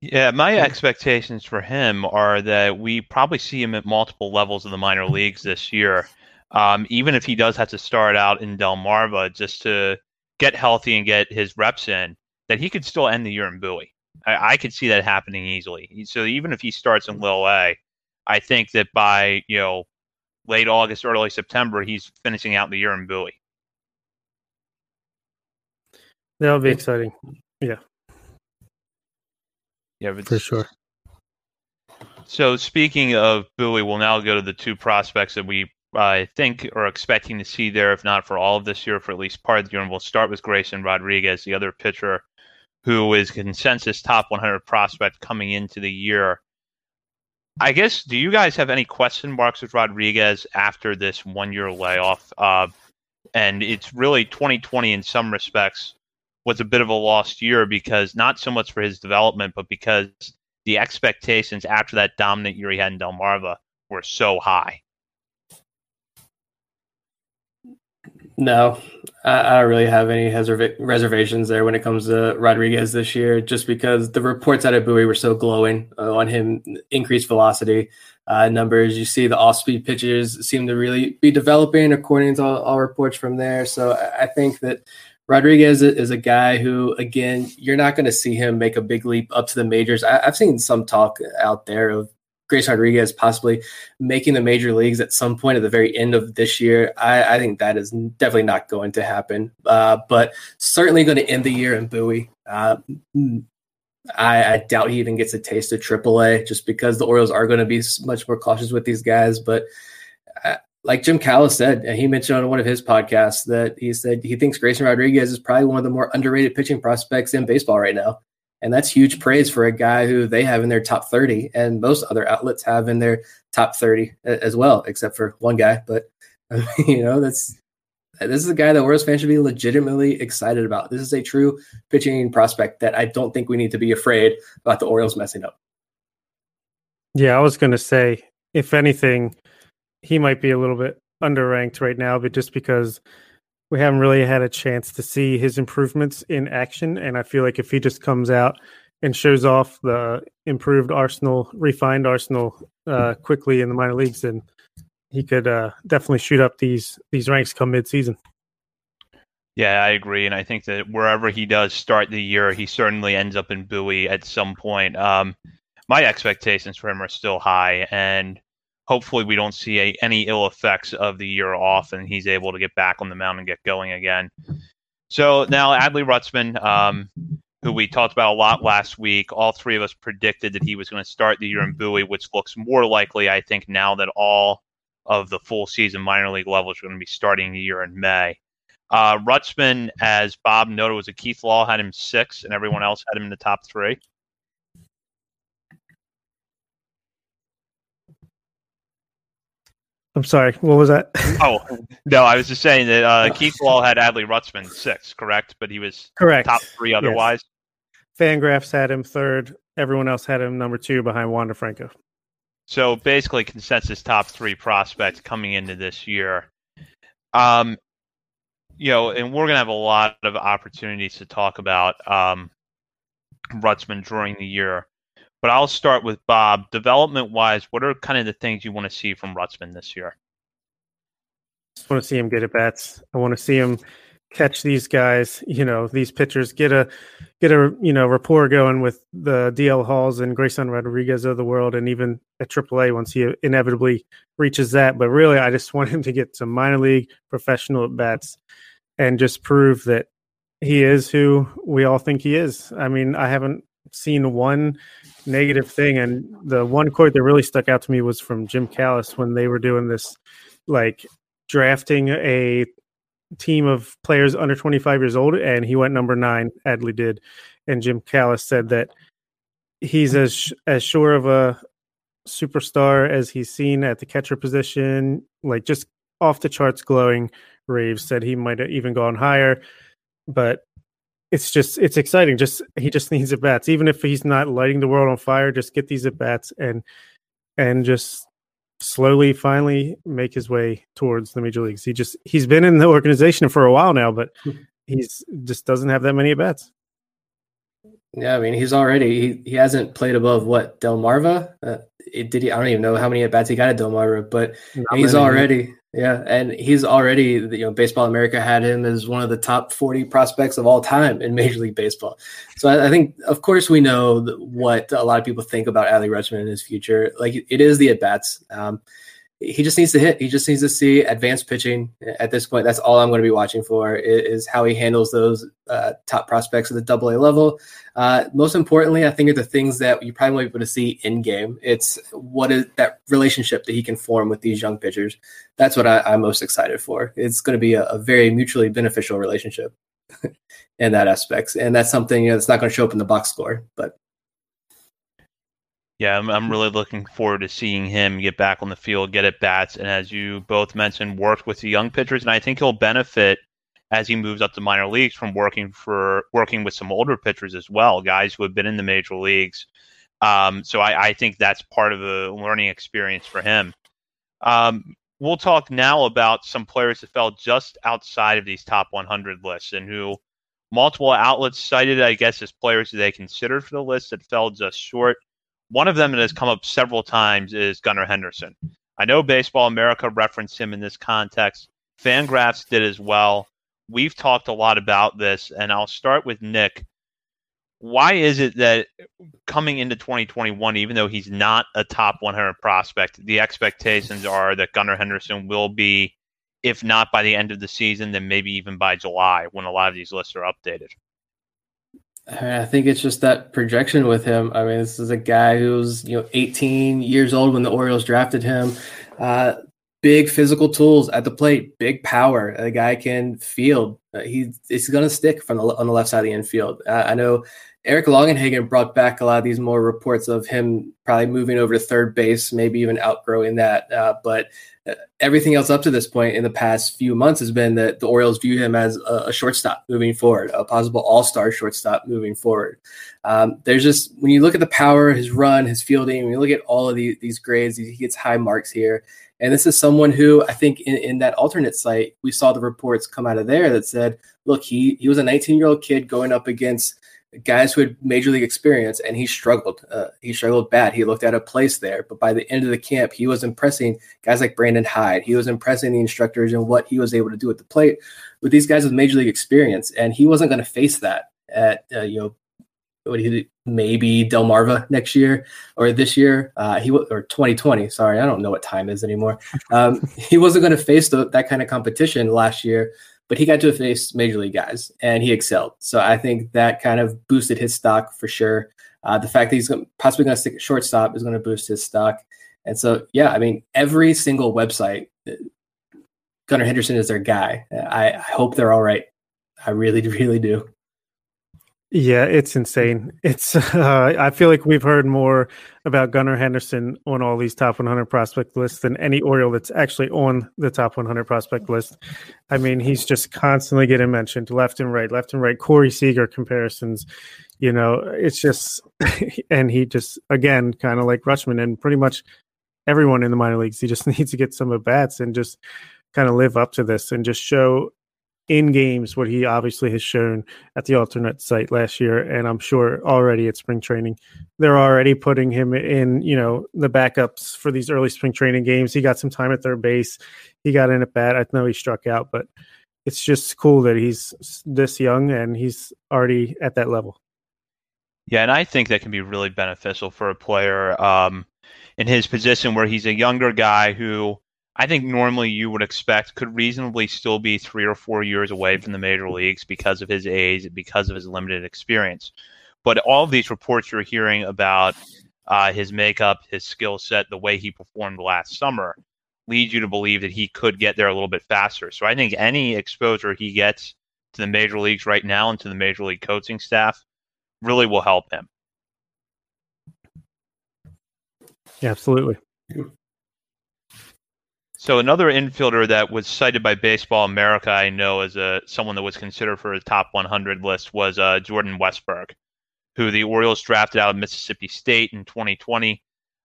Yeah, my expectations for him are that we probably see him at multiple levels of the minor leagues this year. Um, even if he does have to start out in Delmarva just to get healthy and get his reps in, that he could still end the year in Bowie. I, I could see that happening easily. So even if he starts in Lil A, I think that by you know late August, early September, he's finishing out the year in Bowie. That'll be exciting. Yeah. Yeah, for sure. So speaking of Bowie, we'll now go to the two prospects that we I think are expecting to see there, if not for all of this year, for at least part of the year. And we'll start with Grayson Rodriguez, the other pitcher who is consensus top 100 prospect coming into the year. I guess, do you guys have any question marks with Rodriguez after this one year layoff? Uh, and it's really 2020 in some respects was a bit of a lost year because not so much for his development, but because the expectations after that dominant year he had in Delmarva were so high. No, I, I don't really have any reservations there when it comes to Rodriguez this year, just because the reports out of Bowie were so glowing uh, on him, increased velocity uh, numbers. You see the off speed pitches seem to really be developing according to all, all reports from there. So I, I think that Rodriguez is a guy who, again, you're not going to see him make a big leap up to the majors. I, have seen some talk out there of Grace Rodriguez possibly making the major leagues at some point at the very end of this year. I, I think that is definitely not going to happen, uh, but certainly going to end the year in Bowie. Uh, I, I, doubt he even gets a taste of AAA just because the Orioles are going to be much more cautious with these guys. But like Jim Callis said, and he mentioned on one of his podcasts that he said he thinks Grayson Rodriguez is probably one of the more underrated pitching prospects in baseball right now. And that's huge praise for a guy who they have in their top 30 and most other outlets have in their top 30 as well, except for one guy. But, you know, that's this is a guy that Orioles fans should be legitimately excited about. This is a true pitching prospect that I don't think we need to be afraid about the Orioles messing up. Yeah, I was going to say, if anything, he might be a little bit underranked right now, but just because we haven't really had a chance to see his improvements in action, and I feel like if he just comes out and shows off the improved Arsenal, refined Arsenal uh, quickly in the minor leagues, then he could uh, definitely shoot up these these ranks come mid-season. Yeah, I agree, and I think that wherever he does start the year, he certainly ends up in Bowie at some point. Um, my expectations for him are still high, and hopefully we don't see a, any ill effects of the year off and he's able to get back on the mound and get going again. So now Adley Rutschman, um, who we talked about a lot last week, all three of us predicted that he was going to start the year in Bowie, which looks more likely, I think, now that all of the full season minor league levels are going to be starting the year in May. Uh, Rutschman, as Bob noted, was a Keith Law had him six, and everyone else had him in the top three. I'm sorry. What was that? oh no, I was just saying that uh, Keith Law had Adley Rutschman six, correct? But he was correct top three otherwise. Yes. Fangraphs had him third. Everyone else had him number two behind Wander Franco. So basically, consensus top three prospects coming into this year. Um, you know, and we're gonna have a lot of opportunities to talk about um, Rutschman during the year. But I'll start with Bob. Development wise, what are kind of the things you want to see from Rutschman this year? I just want to see him get at bats. I want to see him catch these guys, you know, these pitchers, get a get a you know rapport going with the DL Halls and Grayson Rodriguez of the world, and even at AAA once he inevitably reaches that. But really, I just want him to get some minor league professional at bats and just prove that he is who we all think he is. I mean, I haven't seen one negative thing. And the one quote that really stuck out to me was from Jim Callis when they were doing this, like drafting a team of players under 25 years old, and he went number nine. Adley did, and Jim Callis said that he's as as sure of a superstar as he's seen at the catcher position. Like just off the charts, glowing. Raves said he might have even gone higher, but it's just it's exciting. Just he just needs at bats, even if he's not lighting the world on fire. Just get these at bats and and just slowly, finally make his way towards the major leagues. He just he's been in the organization for a while now, but he's just doesn't have that many at bats. Yeah, I mean he's already he, he hasn't played above what Delmarva. Uh, it, did he? I don't even know how many at bats he got at Delmarva, but Not he's many. already yeah, and he's already you know Baseball America had him as one of the top forty prospects of all time in Major League Baseball. So I, I think, of course, we know what a lot of people think about Adley Rutschman and his future. Like it is the at bats. Um, he just needs to hit. He just needs to see advanced pitching at this point. That's all I'm going to be watching for is, how he handles those uh, top prospects at the double A level. Uh, most importantly, I think are the things that you probably won't be able to see in game. It's what is that relationship that he can form with these young pitchers. That's what I, am most excited for. It's going to be a, a very mutually beneficial relationship in that aspect, and that's something you know, that's not going to show up in the box score, but yeah, I'm, I'm really looking forward to seeing him get back on the field, get at bats, and as you both mentioned, work with the young pitchers. And I think he'll benefit as he moves up to minor leagues from working for working with some older pitchers as well, guys who have been in the major leagues. Um, so I, I, think that's part of the learning experience for him. Um, we'll talk now about some players that fell just outside of these top 100 lists and who multiple outlets cited, I guess, as players that they considered for the list that fell just short. One of them that has come up several times is Gunnar Henderson. I know Baseball America referenced him in this context. Fangraphs did as well. We've talked a lot about this, and I'll start with Nick. Why is it that coming into 2021, even though he's not a top 100 prospect, the expectations are that Gunnar Henderson will be, if not by the end of the season, then maybe even by July when a lot of these lists are updated? I think it's just that projection with him. I mean, this is a guy who's you know 18 years old when the Orioles drafted him. Uh, big physical tools at the plate, big power. A guy can field. Uh, he he's going to stick from the on the left side of the infield. Uh, I know Eric Longenhagen brought back a lot of these more reports of him probably moving over to third base, maybe even outgrowing that. Uh, but uh, everything else up to this point in the past few months has been that the Orioles view him as a, a shortstop moving forward, a possible all star shortstop moving forward. Um, there's just, when you look at the power, his run, his fielding, when you look at all of the, these grades, he gets high marks here. And this is someone who I think in, in that alternate site, we saw the reports come out of there that said, look, he, he was a 19 year old kid going up against guys who had major league experience, and he struggled. Uh, he struggled bad. He looked at a place there, but by the end of the camp, he was impressing guys like Brandon Hyde. He was impressing the instructors and what he was able to do at the plate with these guys with major league experience, and he wasn't going to face that at uh, you know what he maybe Delmarva next year or this year. Uh, he or 2020. Sorry, I don't know what time is anymore. Um, he wasn't going to face the, that kind of competition last year but he got to face major league guys and he excelled. So I think that kind of boosted his stock for sure. Uh, the fact that he's possibly going to stick shortstop is going to boost his stock. And so, yeah, I mean, every single website, uh, Gunnar Henderson is their guy. I, I hope they're all right. I really, really do. Yeah, it's insane. It's uh, I feel like we've heard more about Gunnar Henderson on all these top 100 prospect lists than any Oriole that's actually on the top 100 prospect list. I mean, he's just constantly getting mentioned left and right, left and right. Corey Seager comparisons, you know, it's just, and he just again kind of like Rutschman and pretty much everyone in the minor leagues. He just needs to get some at bats and just kind of live up to this and just show in games what he obviously has shown at the alternate site last year and i'm sure already at spring training. They're already putting him in you know the backups for these early spring training games. He got some time at third base. He got in at bat. I know he struck out but it's just cool that he's this young and he's already at that level. Yeah and i think that can be really beneficial for a player um, in his position where he's a younger guy who I think normally you would expect could reasonably still be three or four years away from the major leagues because of his age, because of his limited experience. But all of these reports you're hearing about uh, his makeup, his skill set, the way he performed last summer lead you to believe that he could get there a little bit faster. So I think any exposure he gets to the major leagues right now and to the major league coaching staff really will help him. Yeah, absolutely. So another infielder that was cited by Baseball America, I know, as a someone that was considered for a top 100 list was uh, Jordan Westburg, who the Orioles drafted out of Mississippi State in 2020.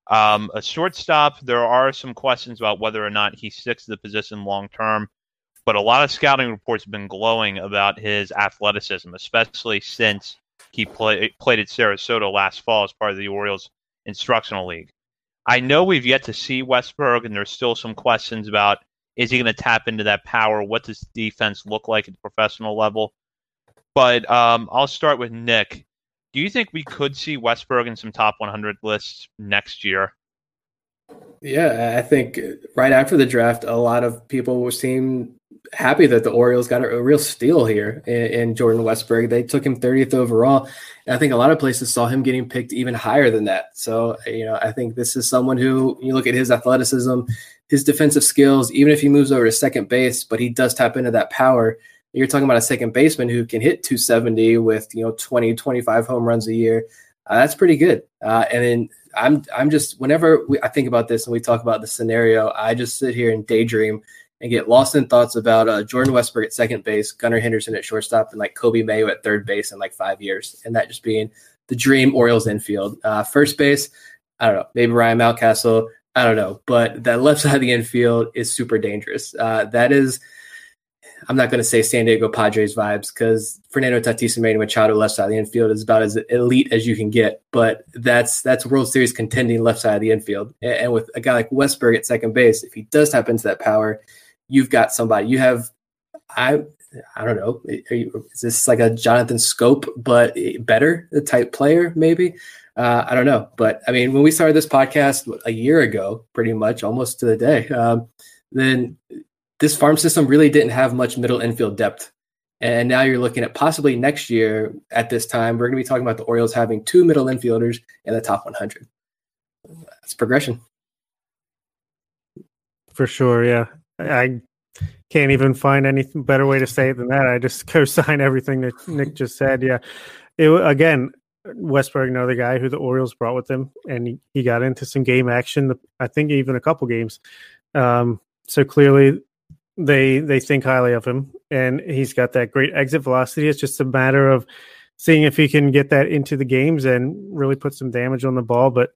Um, a shortstop, there are some questions about whether or not he sticks to the position long term, but a lot of scouting reports have been glowing about his athleticism, especially since he play, played at Sarasota last fall as part of the Orioles instructional league. I know we've yet to see Westburg, and there's still some questions about is he going to tap into that power? What does defense look like at the professional level? But um, I'll start with Nick. Do you think we could see Westburg in some top 100 lists next year? Yeah, I think right after the draft, a lot of people seem happy that the Orioles got a, real steal here in, in, Jordan Westburg. They took him 30th overall. And I think a lot of places saw him getting picked even higher than that. So, you know, I think this is someone who you look at his athleticism, his defensive skills, even if he moves over to second base, but he does tap into that power. You're talking about a second baseman who can hit 270 with, you know, 20, 25 home runs a year. Uh, that's pretty good. Uh, and then I'm, I'm just, whenever we, I think about this and we talk about the scenario, I just sit here and daydream and get lost in thoughts about uh, Jordan Westburg at second base, Gunnar Henderson at shortstop, and like Coby Mayo at third base in like five years, and that just being the dream Orioles infield. Uh, first base, I don't know, maybe Ryan Mountcastle, I don't know, but that left side of the infield is super dangerous. Uh, that is, I'm not going to say San Diego Padres vibes because Fernando Tatis and Manny Machado left side of the infield is about as elite as you can get. But that's that's World Series contending left side of the infield, and, and with a guy like Westburg at second base, if he does tap into that power you've got somebody. You have, I, I don't know. You, is this like a Jonathan Schoop but better type player? Maybe. Uh, I don't know. But I mean, when we started this podcast a year ago, pretty much almost to the day, um, then this farm system really didn't have much middle infield depth. And now you're looking at possibly next year at this time, we're going to be talking about the Orioles having two middle infielders in the top 100. That's progression. For sure. Yeah. I can't even find any better way to say it than that. I just co-sign everything that Nick just said. Yeah, it again. Westburg, another guy who the Orioles brought with them, and he, he got into some game action. I think even a couple games. Um, so clearly, they they think highly of him, and he's got that great exit velocity. It's just a matter of seeing if he can get that into the games and really put some damage on the ball. But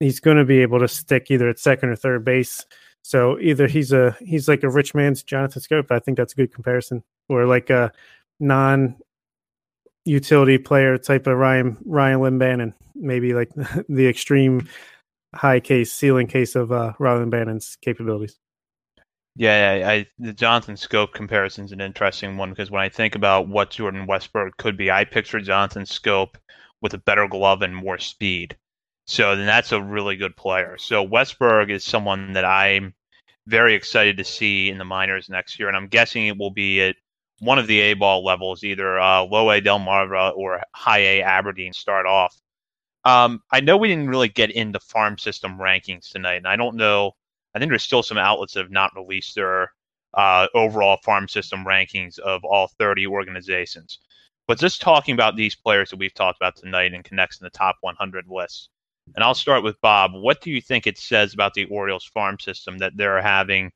he's going to be able to stick either at second or third base so either he's a he's like a rich man's Jonathan Schoop. I think that's a good comparison, or like a non utility player type of Ryan Ryan Lynn maybe like the extreme high case ceiling case of uh, Rylan Bannon's capabilities. Yeah, I, I, the Jonathan Schoop comparison is an interesting one because when I think about what Jordan Westburg could be, I picture Jonathan Schoop with a better glove and more speed. So then that's a really good player. So Westburg is someone that I'm very excited to see in the minors next year, and I'm guessing it will be at one of the A ball levels, either uh, low A Delmarva or high A Aberdeen. Start off. Um, I know we didn't really get into farm system rankings tonight, and I don't know. I think there's still some outlets that have not released their uh, overall farm system rankings of all 30 organizations. But just talking about these players that we've talked about tonight and connects in the top 100 lists, and I'll start with Bob. What do you think it says about the Orioles farm system that they're having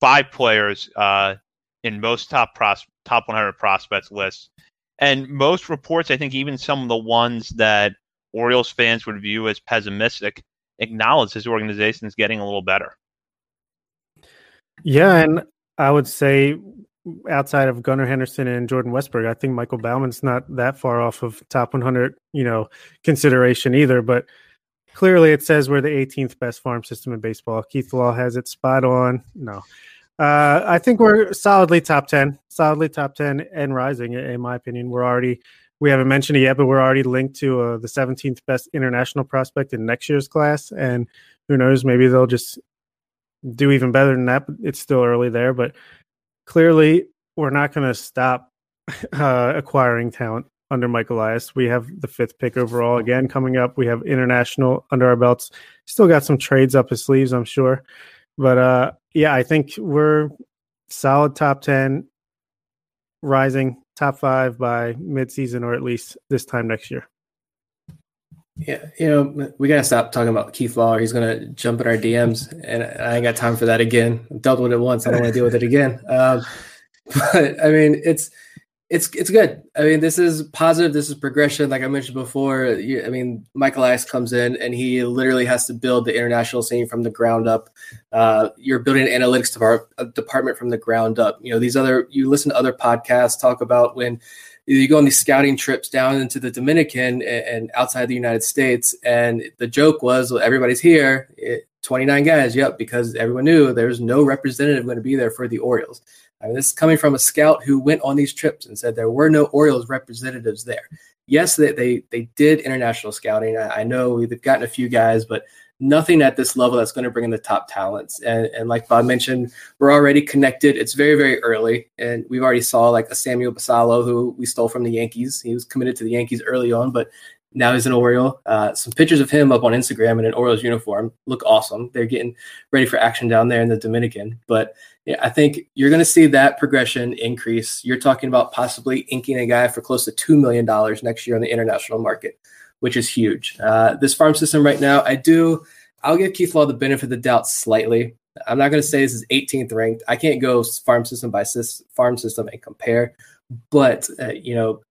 five players uh, in most top pros- top 100 prospects lists, and most reports, I think even some of the ones that Orioles fans would view as pessimistic, acknowledge this organization is getting a little better. Yeah, and I would say outside of Gunnar Henderson and Jordan Westburg, I think Michael Baumann's not that far off of top 100, you know, consideration either. But clearly it says we're the 18th best farm system in baseball. Keith Law has it spot on. No. Uh, I think we're solidly top 10, solidly top 10 and rising, in my opinion. We're already, we haven't mentioned it yet, but we're already linked to uh, the 17th best international prospect in next year's class. And who knows, maybe they'll just do even better than that. It's still early there. But clearly, we're not going to stop uh, acquiring talent under Mike Elias. We have the fifth pick overall again coming up. We have international under our belts. Still got some trades up his sleeves, I'm sure. But uh, yeah, I think we're solid top 10, rising top five by midseason or at least this time next year. Yeah, you know, we gotta stop talking about Keith Lawler. He's gonna jump in our DMs, and I ain't got time for that again. I've dealt with it once. I don't want to deal with it again. Um, but I mean, it's it's it's good. I mean, this is positive. This is progression. Like I mentioned before, you, I mean, Michael Elias comes in and he literally has to build the international scene from the ground up. Uh, you're building an analytics depart- department from the ground up. You know, these other you listen to other podcasts talk about when you go on these scouting trips down into the Dominican and, and outside the United States. And the joke was, well, everybody's here, it, 29 guys. Yep, because everyone knew there's no representative going to be there for the Orioles. I mean, this is coming from a scout who went on these trips and said there were no Orioles representatives there. Yes, they they, they did international scouting. I, I know we've gotten a few guys, but nothing at this level that's going to bring in the top talents. And, and like Bob mentioned, we're already connected. It's very, very early. And we've already saw like a Samuel Basallo, who we stole from the Yankees. He was committed to the Yankees early on, but now he's an Oriole. Uh, some pictures of him up on Instagram in an Orioles uniform look awesome. They're getting ready for action down there in the Dominican. But yeah, I think you're going to see that progression increase. You're talking about possibly inking a guy for close to $2 million next year on the international market which is huge. Uh, this farm system right now, I do, I'll give Keith Law the benefit of the doubt slightly. I'm not going to say this is 18th ranked. I can't go farm system by farm system and compare, but uh, you know,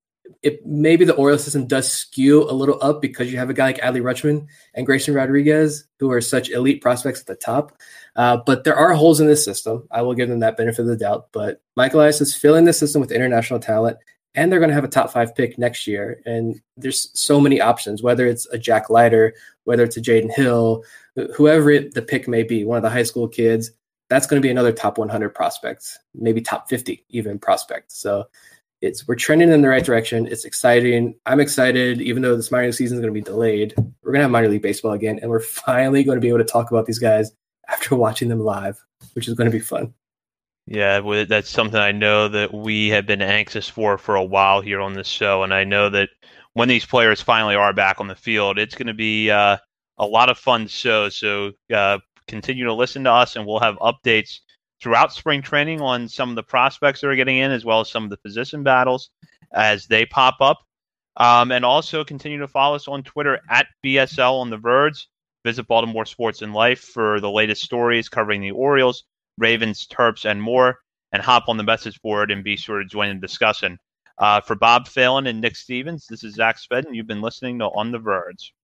it maybe the Oriole system does skew a little up because you have a guy like Adley Rutschman and Grayson Rodriguez who are such elite prospects at the top. Uh, but there are holes in this system. I will give them that benefit of the doubt. But Michael Elias is filling the system with international talent and they're going to have a top five pick next year. And there's so many options, whether it's a Jack Leiter, whether it's a Jaden Hill, whoever it, the pick may be, one of the high school kids, that's going to be another top 100 prospect, maybe top 50 even prospect. So it's we're trending in the right direction. It's exciting. I'm excited, even though this minor league season is going to be delayed. We're going to have minor league baseball again, and we're finally going to be able to talk about these guys after watching them live, which is going to be fun. Yeah, that's something I know that we have been anxious for for a while here on this show, and I know that when these players finally are back on the field, it's going to be uh, a lot of fun show. So uh, continue to listen to us, and we'll have updates throughout spring training on some of the prospects that are getting in, as well as some of the position battles as they pop up. Um, and also continue to follow us on Twitter at BSL on the Verge. Visit Baltimore Sports and Life for the latest stories covering the Orioles Ravens, Terps, and more, and hop on the message board and be sure to join the discussion. Uh, for Bob Phelan and Nick Stevens, this is Zach Spedden. You've been listening to On the Verge.